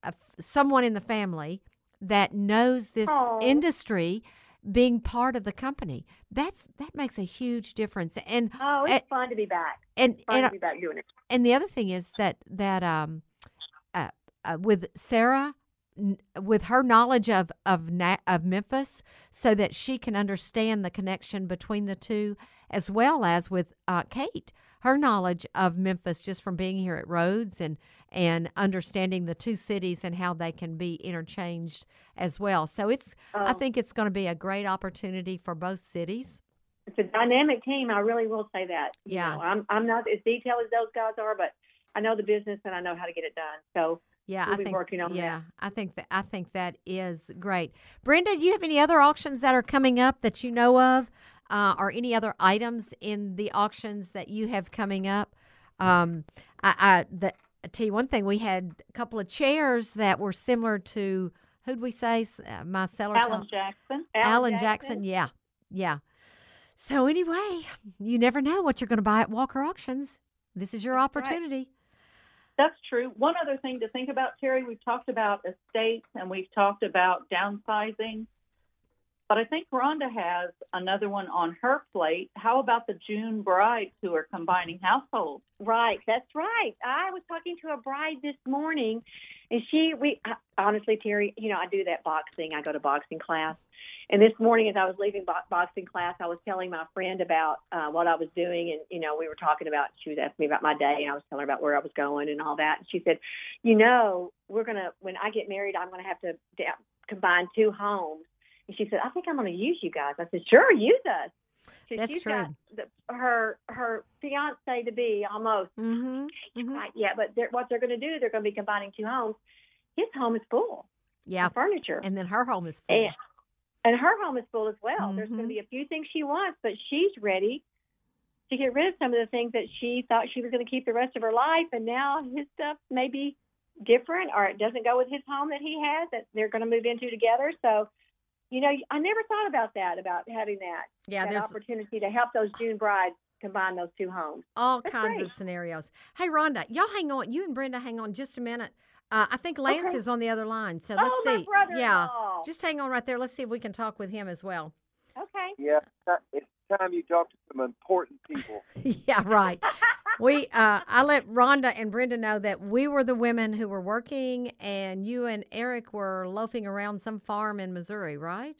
a, a- someone in the family that knows this Aw. industry being part of the company. That's that makes a huge difference. And Oh, it's and fun to be back. and, Fun and to be back doing it. and the other thing is that that um uh, uh, with Sarah n- with her knowledge of of Na- of Memphis so that she can understand the connection between the two as well as with uh, Kate her knowledge of Memphis just from being here at Rhodes and and understanding the two cities and how they can be interchanged as well so it's I Oh. think it's going to be a great opportunity for both cities It's a dynamic team. I really will say that. You Yeah. know, I'm I'm not as detailed as those guys are, but I know the business and I know how to get it done. So Yeah, We'll I think working on that. yeah, I think that I think that is great. Brenda, do you have any other auctions that are coming up that you know of, uh, or any other items in the auctions that you have coming up? Um, I, I the I tell you one thing, we had a couple of chairs that were similar to who'd we say? Uh, my seller Alan told- Jackson. Alan Jackson. Yeah, yeah. So anyway, you never know what you're going to buy at Walker Auctions. This is your That's right. opportunity. That's true. One other thing to think about, Terri, we've talked about estates and we've talked about downsizing, but I think Rhonda has another one on her plate. How about the June brides who are combining households? Right, that's right. I was talking to a bride this morning, and she, we honestly, Terri, you know, I do that boxing. I go to boxing class, and this morning, as I was leaving bo- boxing class, I was telling my friend about uh, what I was doing, and you know, we were talking about. She was asking me about my day, and I was telling her about where I was going and all that. And she said, "You know, we're gonna when I get married, I'm gonna have to combine two homes." She said, "I think I'm gonna use you guys." I said, "Sure, use us." So That's she's true. got the, her her fiance to be almost Mm-hmm. hmm Right, yeah, but they're, what they're going to do, they're going to be combining two homes. His home is full Yeah, of furniture. and then her home is full. And and her home is full as well. There's going to be a few things she wants, but she's ready to get rid of some of the things that she thought she was going to keep the rest of her life, and now his stuff may be different, or it doesn't go with his home that he has that they're going to move into together. So, you know, I never thought about that about having that Yeah, that opportunity to help those June brides combine those two homes. all That's kinds great. of scenarios. Hey, Rhonda, y'all hang on. You and Brenda hang on just a minute. Uh, I think Lance Okay. is on the other line, so let's oh, see. brother-in-law. Yeah, just hang on right there. Let's see if we can talk with him as well. okay. Yeah, it's time you talk to some important people. <laughs> yeah, right. <laughs> we uh, I let Rhonda and Brenda know that we were the women who were working, and you and Eric were loafing around some farm in Missouri, right?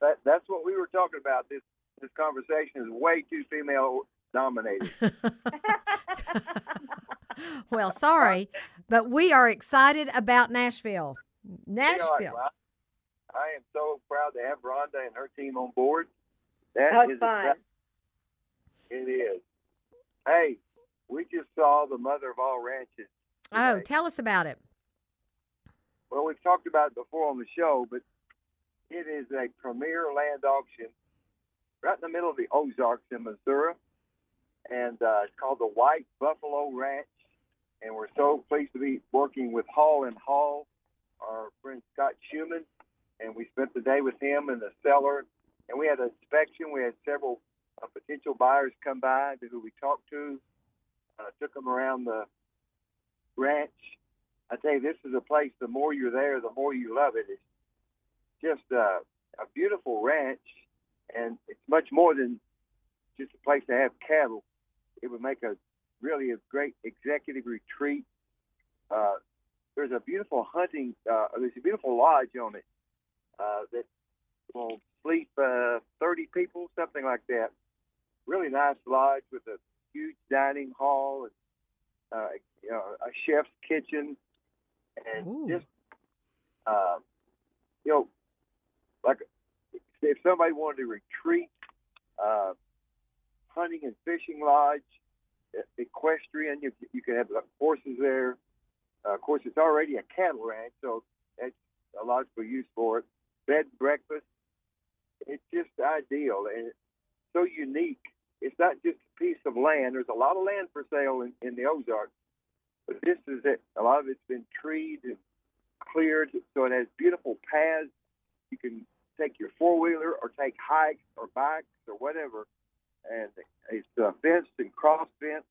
That, that's what we were talking about. This this conversation is way too female dominated. <laughs> well, sorry, but we are excited about Nashville. Nashville. Well, I am so proud to have Rhonda and her team on board. That That was is fun. exciting. It is. Hey, we just saw the mother of all ranches. Oh, tell us about it. Well, we've talked about it before on the show, but it is a premier land auction right in the middle of the Ozarks in Missouri, and uh, it's called the White Buffalo Ranch. And we're so pleased to be working with Hall and Hall, our friend Scott Schumann, and we spent the day with him in the cellar, and we had an inspection. We had several uh, potential buyers come by who we talked to, uh, took them around the ranch, I tell you, this is a place. The more you're there, the more you love it. It's just a, a beautiful ranch, and it's much more than just a place to have cattle. It would make a really a great executive retreat. Uh, there's a beautiful hunting. Uh, there's a beautiful lodge on it uh, that will sleep uh, 30 people, something like that. Really nice lodge with a huge dining hall and uh, you know, a chef's kitchen, and Ooh. just uh, you know, like if somebody wanted to retreat, uh, hunting and fishing lodge, equestrian, you you can have horses there. Uh, of course, it's already a cattle ranch, so that's a logical use for it. Bed and breakfast, it's just ideal and it's so unique. It's not just piece of land. There's a lot of land for sale in, in the Ozarks, but this is it. A lot of it's been treed and cleared, so it has beautiful paths. You can take your four wheeler or take hikes or bikes or whatever, and it's uh, fenced and cross fenced.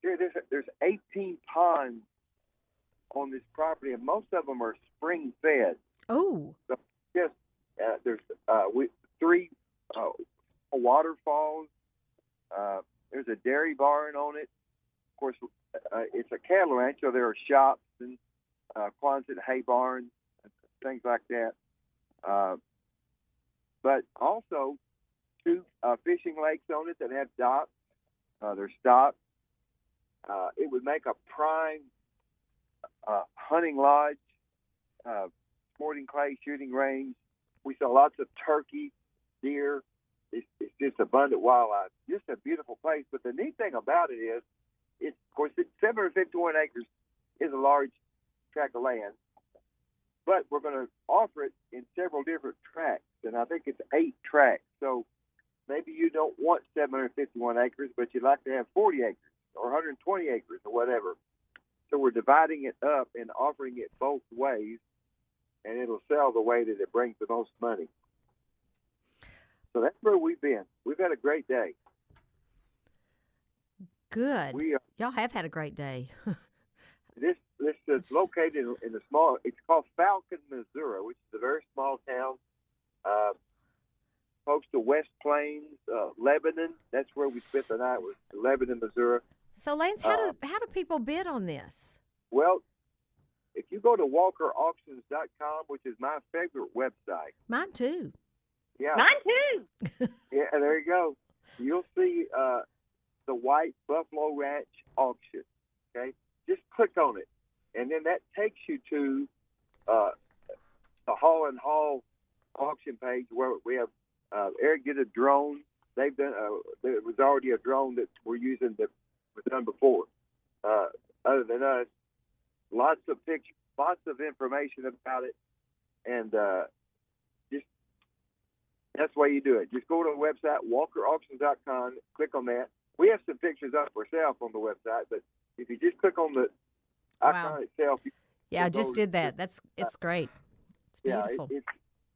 Here, there's there's 18 ponds on this property, and most of them are spring fed. Oh, Just uh, there's uh, we, three uh, waterfalls. Uh, there's a dairy barn on it. Of course, uh, it's a cattle ranch, so there are shops and uh, Quonset hay barns, things like that. Uh, but also two uh, fishing lakes on it that have docks. Uh, they're stocked. Uh, it would make a prime uh, hunting lodge, uh, sporting clay shooting range. We saw lots of turkey, deer. It's, it's just abundant wildlife. Just a beautiful place. But the neat thing about it is, it's of course it's 751 acres is a large tract of land, but we're going to offer it in several different tracts, and I think it's eight tracts. So maybe you don't want 751 acres, but you'd like to have 40 acres or 120 acres or whatever. So we're dividing it up and offering it both ways, and it'll sell the way that it brings the most money. So that's where we've been. We've had a great day. good. We uh, Y'all have had a great day. <laughs> this this is located in, in a small. It's called Falcon, Missouri, which is a very small town, uh, close to West Plains, uh, Lebanon. That's where we spent the night. Was Lebanon, Missouri. so, Lance, how Uh, do how do people bid on this? Well, if you go to WalkerAuctions.com, which is my favorite website, Mine too. Yeah, Mine too. <laughs> yeah, there you go. You'll see uh, the White Buffalo Ranch auction. Okay, just click on it, and then that takes you to uh, the Hall and Hall auction page where we have uh, Eric did a drone. They've done. Uh, there was already a drone that we're using that was done before. Uh, other than us, lots of pictures, lots of information about it, and uh, that's the way you do it. Just go to the website, walkerauctions.com, click on that. We have some pictures up ourselves on the website, but if you just click on the icon Wow. itself, you, Yeah, I just did that. That's it's great. It's yeah, beautiful. it, it's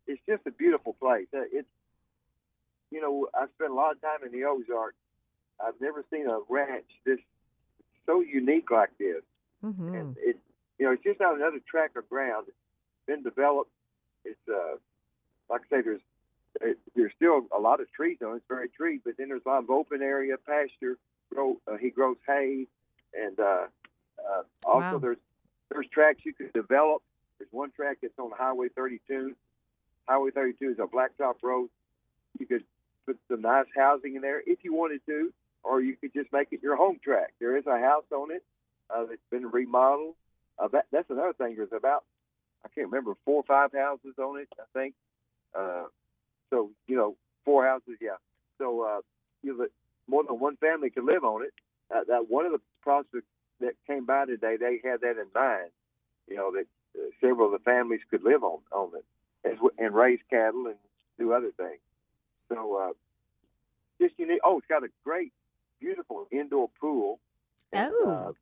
it's just a beautiful place. Uh, It's you know I spent a lot of time in the Ozarks. I've never seen a ranch this so unique like this, hmm and it you know it's just not another tract of ground. It's been developed. It's uh like I say, there's it, there's still a lot of trees on it. It's very tree, but then there's a lot of open area, pasture. Grow, uh, he grows hay, and uh, uh, also Wow. there's there's tracks you could develop. There's one track that's on Highway 32. Highway 32 is a blacktop road. You could put some nice housing in there if you wanted to, or you could just make it your home track. There is a house on it uh, that's been remodeled. Uh, that, that's another thing. There's about I can't remember four or five houses on it. I think. Uh, so you know, four houses. Yeah. So uh, you know, more than one family could live on it. Uh, that one of the prospects that came by today, they had that in mind. You know that uh, several of the families could live on on it as, and raise cattle and do other things. So uh, just unique. Oh, it's got a great, beautiful indoor pool. And, Oh. uh,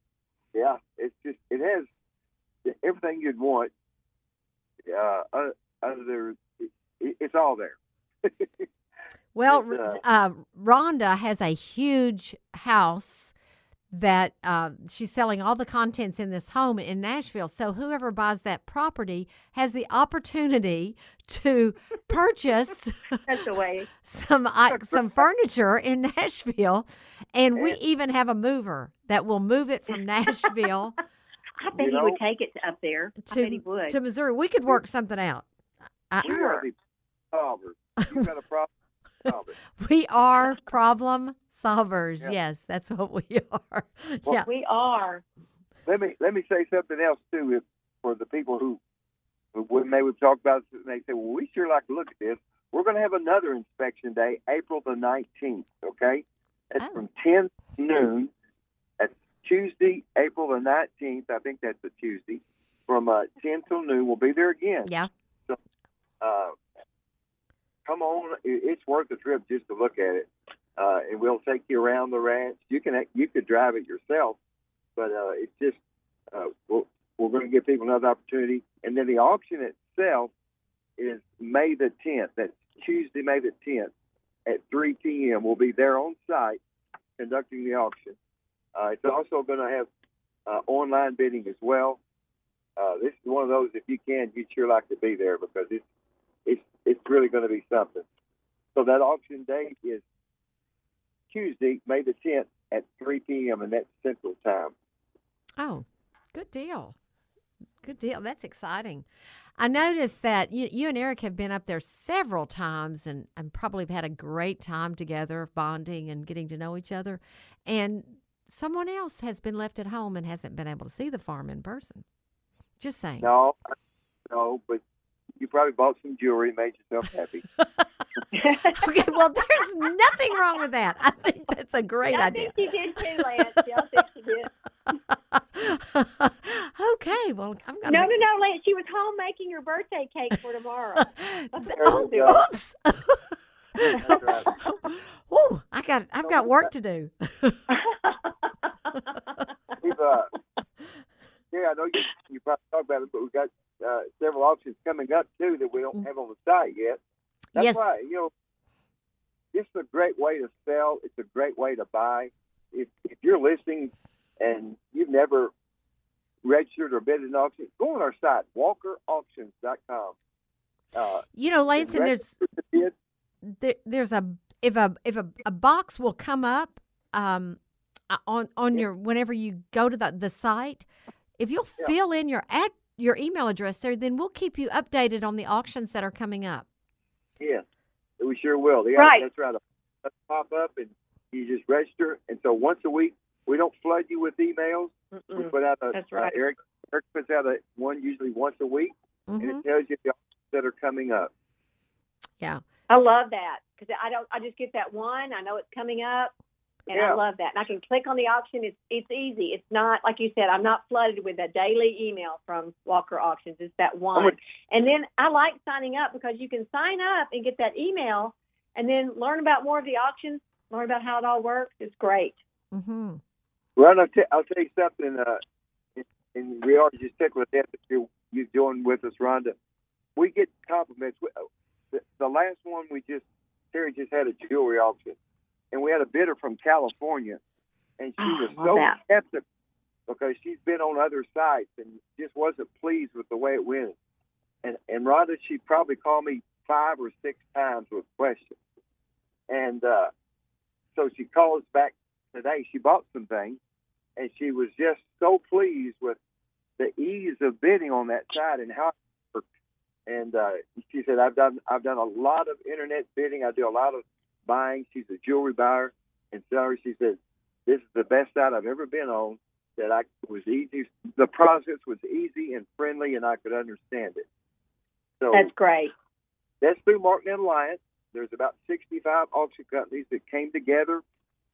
yeah, it's just it has everything you'd want. Uh, other, other it, it's all there. <laughs> Well, It, R- uh, Rhonda has a huge house that uh, she's selling all the contents in this home in Nashville. So whoever buys that property has the opportunity to purchase <laughs> That's the way. <laughs> some uh, some furniture in Nashville, and we even have a mover that will move it from Nashville I bet You he would take it up there. I bet he to would. to Missouri. We could work something out. I, We are the solvers. You've got a problem. <laughs> We are problem solvers. Yeah. Yes, that's what we are. Well, yeah. we are. Let me let me say something else too. If, for the people who who would maybe talk about it and they say, "Well, we sure like to look at this." We're going to have another inspection day, April the nineteenth. Okay, it's Oh. from ten to noon. That's Tuesday, April the nineteenth. I think that's a Tuesday. From uh, ten till noon, we'll be there again. Yeah. uh, come on, it's worth a trip just to look at it, uh, and we'll take you around the ranch. You can you could drive it yourself, but uh, it's just uh, we're, we're going to give people another opportunity, and then the auction itself is May the 10th. That's Tuesday, May the 10th at 3 p.m. We'll be there on site conducting the auction. Uh, it's also going to have uh, online bidding as well. Uh, this is one of those, if you can, you'd sure like to be there because it's it's really going to be something. So that auction date is Tuesday, May the 10th at 3 p.m. and that's Central Time. Oh, good deal. Good deal. That's exciting. I noticed that you, you and Eric have been up there several times and, and probably have had a great time together, bonding and getting to know each other. And someone else has been left at home and hasn't been able to see the farm in person. Just saying. No, no, but you probably bought some jewelry and made yourself happy. <laughs> okay, well, there's nothing wrong with that. I think that's a great Yeah, I idea. think she did too, Lance. Yeah, I think she did. <laughs> okay, well, I'm going No, no, no, Lance. She was home making her birthday cake for tomorrow. <laughs> oh, you go. oops. That's right. Ooh, I got I've got work to do. We've, uh, yeah, I know you, you probably talked about it, but we've got uh, several auctions coming up too that we don't have on the site yet. That's Yes. right. You know, it's a great way to sell. It's a great way to buy. If if you're listening and you've never registered or bid an auction, go on our site, walkerauctions.com. Uh, You know, Lance, and there's register to bid. there, there's a if a if a, a box will come up um uh, on on your whenever you go to the the site, if you'll Yeah. fill in your ad your email address there, then we'll keep you updated on the auctions that are coming up. Yeah, we sure will. Yeah, Right. That's right. Let's pop up and you just register. And so once a week, we don't flood you with emails. We Mm-mm. put out a That's uh, right. Eric Eric puts out a one usually once a week, and hmm it tells you the auctions that are coming up. Yeah. I love that because I don't. I just get that one. I know it's coming up. And Yeah. I love that. And I can click on the auction. It's it's easy. It's not like you said. I'm not flooded with a daily email from Walker Auctions. It's that one. would- And then I like signing up because you can sign up and get that email, and then learn about more of the auctions, learn about how it all works. It's great. Mm-hmm. Well, I'll, t- I'll tell you something, uh, and- and we are just tickled to death that you you doing with us, Rhonda. We get compliments. We- uh, The, the last one we just Terri just had a jewelry auction, and we had a bidder from California, and she Ah, was so that. skeptical because she's been on other sites and just wasn't pleased with the way it went. And and Rhonda, she probably called me five or six times with questions, and uh, so she calls back today. She bought some things, and she was just so pleased with the ease of bidding on that site and how. And uh, she said, "I've done I've done a lot of internet bidding. I do a lot of buying. She's a jewelry buyer and seller. She said, "This is the best site I've ever been on. That I was easy. The process was easy and friendly, and I could understand it." So That's great. that's through Marknet Alliance. There's about 65 auction companies that came together,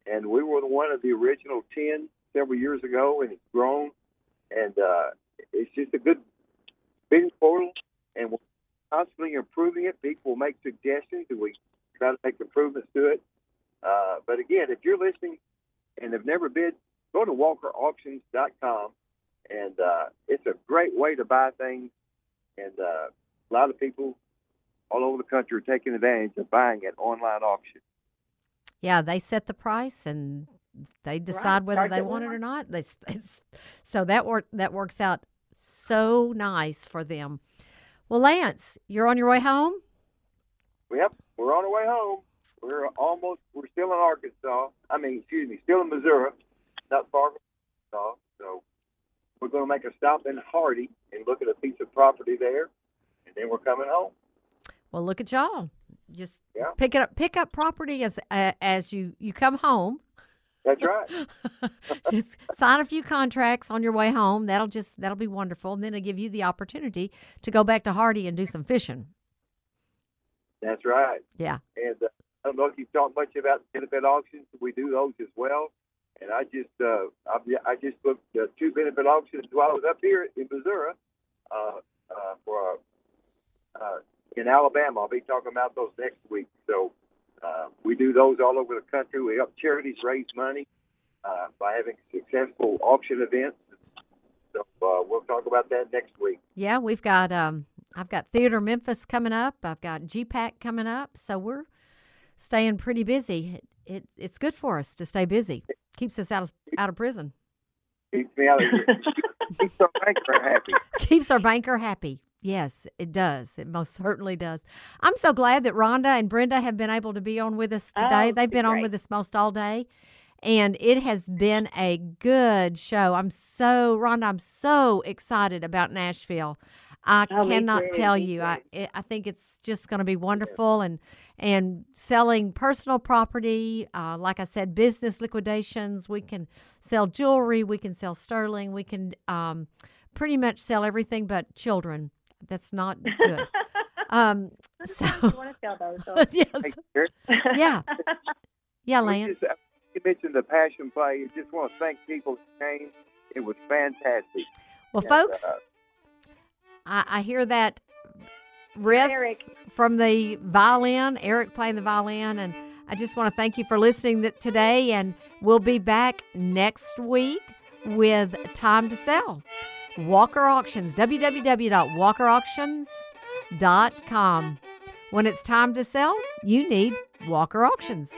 and we were one of the original 10 several years ago, and it's grown. And uh, it's just a good bidding portal, and we're constantly improving it. People make suggestions, and we try to make improvements to it. Uh, but again, if you're listening and have never bid, go to walkerauctions.com, and uh, it's a great way to buy things. And uh, a lot of people all over the country are taking advantage of buying at online auction. Yeah, they set the price and they decide whether they want it or not. They it's, so that work that works out so nice for them. Well, Lance, you're on your way home. Yep, we're on our way home. We're almost, we're still in Arkansas. I mean, excuse me, still in Missouri, not far from Arkansas. So we're going to make a stop in Hardy and look at a piece of property there, and then we're coming home. Well, look at y'all. Just Yeah. pick it up. Pick up property as uh, as you you come home. That's right. <laughs> just sign a few contracts on your way home. That'll just that'll be wonderful, and then it'll give you the opportunity to go back to Hardy and do some fishing. That's right. Yeah. And uh, I don't know if you've talked much about benefit auctions. We do those as well. And I just uh, I, I just booked uh, two benefit auctions while I was up here in Missouri uh, uh, for uh, in Alabama. I'll be talking about those next week. So uh, we do those all over the country. We help charities raise money uh, by having successful auction events. So uh, we'll talk about that next week. Yeah, we've got um I've got Theater Memphis coming up. I've got GPAC coming up. So we're staying pretty busy. It, it it's good for us to stay busy. Keeps us out of out of prison. Keeps me out of here. <laughs> Keeps our banker happy. Keeps our banker happy. Yes, it does. It most certainly does. I'm so glad that Rhonda and Brenda have been able to be on with us today. Oh, They've been on with us most all day. And it has been a good show. I'm so Rhonda, I'm so excited about Nashville. I Oh, cannot too, tell me you. too. I I think it's just going to be wonderful and and selling personal property, uh, like I said, business liquidations. We can sell jewelry. We can sell sterling. We can um, pretty much sell everything but children. That's not good. <laughs> um, so you want to sell those? so- <laughs> yes, <laughs> yeah, yeah, Lance. just- you mentioned the passion play. I just want to thank people who came. It was fantastic. Well, And, folks, uh, I, I hear that riff Eric, from the violin, Eric playing the violin, and I just want to thank you for listening today. And we'll be back next week with Time to Sell. Walker Auctions, www.walkerauctions.com. When it's time to sell, you need Walker Auctions.